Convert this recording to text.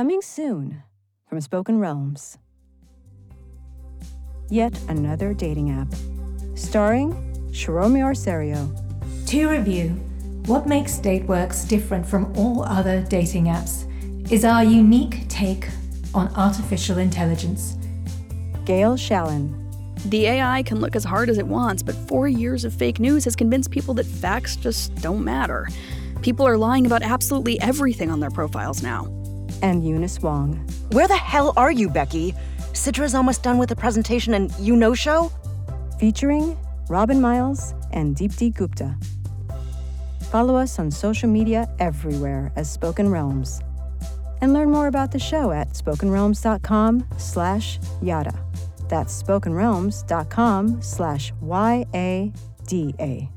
Coming soon from Spoken Realms. Yet another dating app. Starring Shiromi Arserio. To review, what makes DateWorks different from all other dating apps is our unique take on artificial intelligence. Gail Shalan. The AI can look as hard as it wants, but four years of fake news has convinced people that facts just don't matter. People are lying about absolutely everything on their profiles now. And Eunice Wong. Where the hell are you, Becky? Citra's almost done with the presentation and you no show? Featuring Robin Miles and Deepti Gupta. Follow us on social media everywhere as Spoken Realms. And learn more about the show at spokenrealms.com slash yada. That's spokenrealms.com slash Y-A-D-A.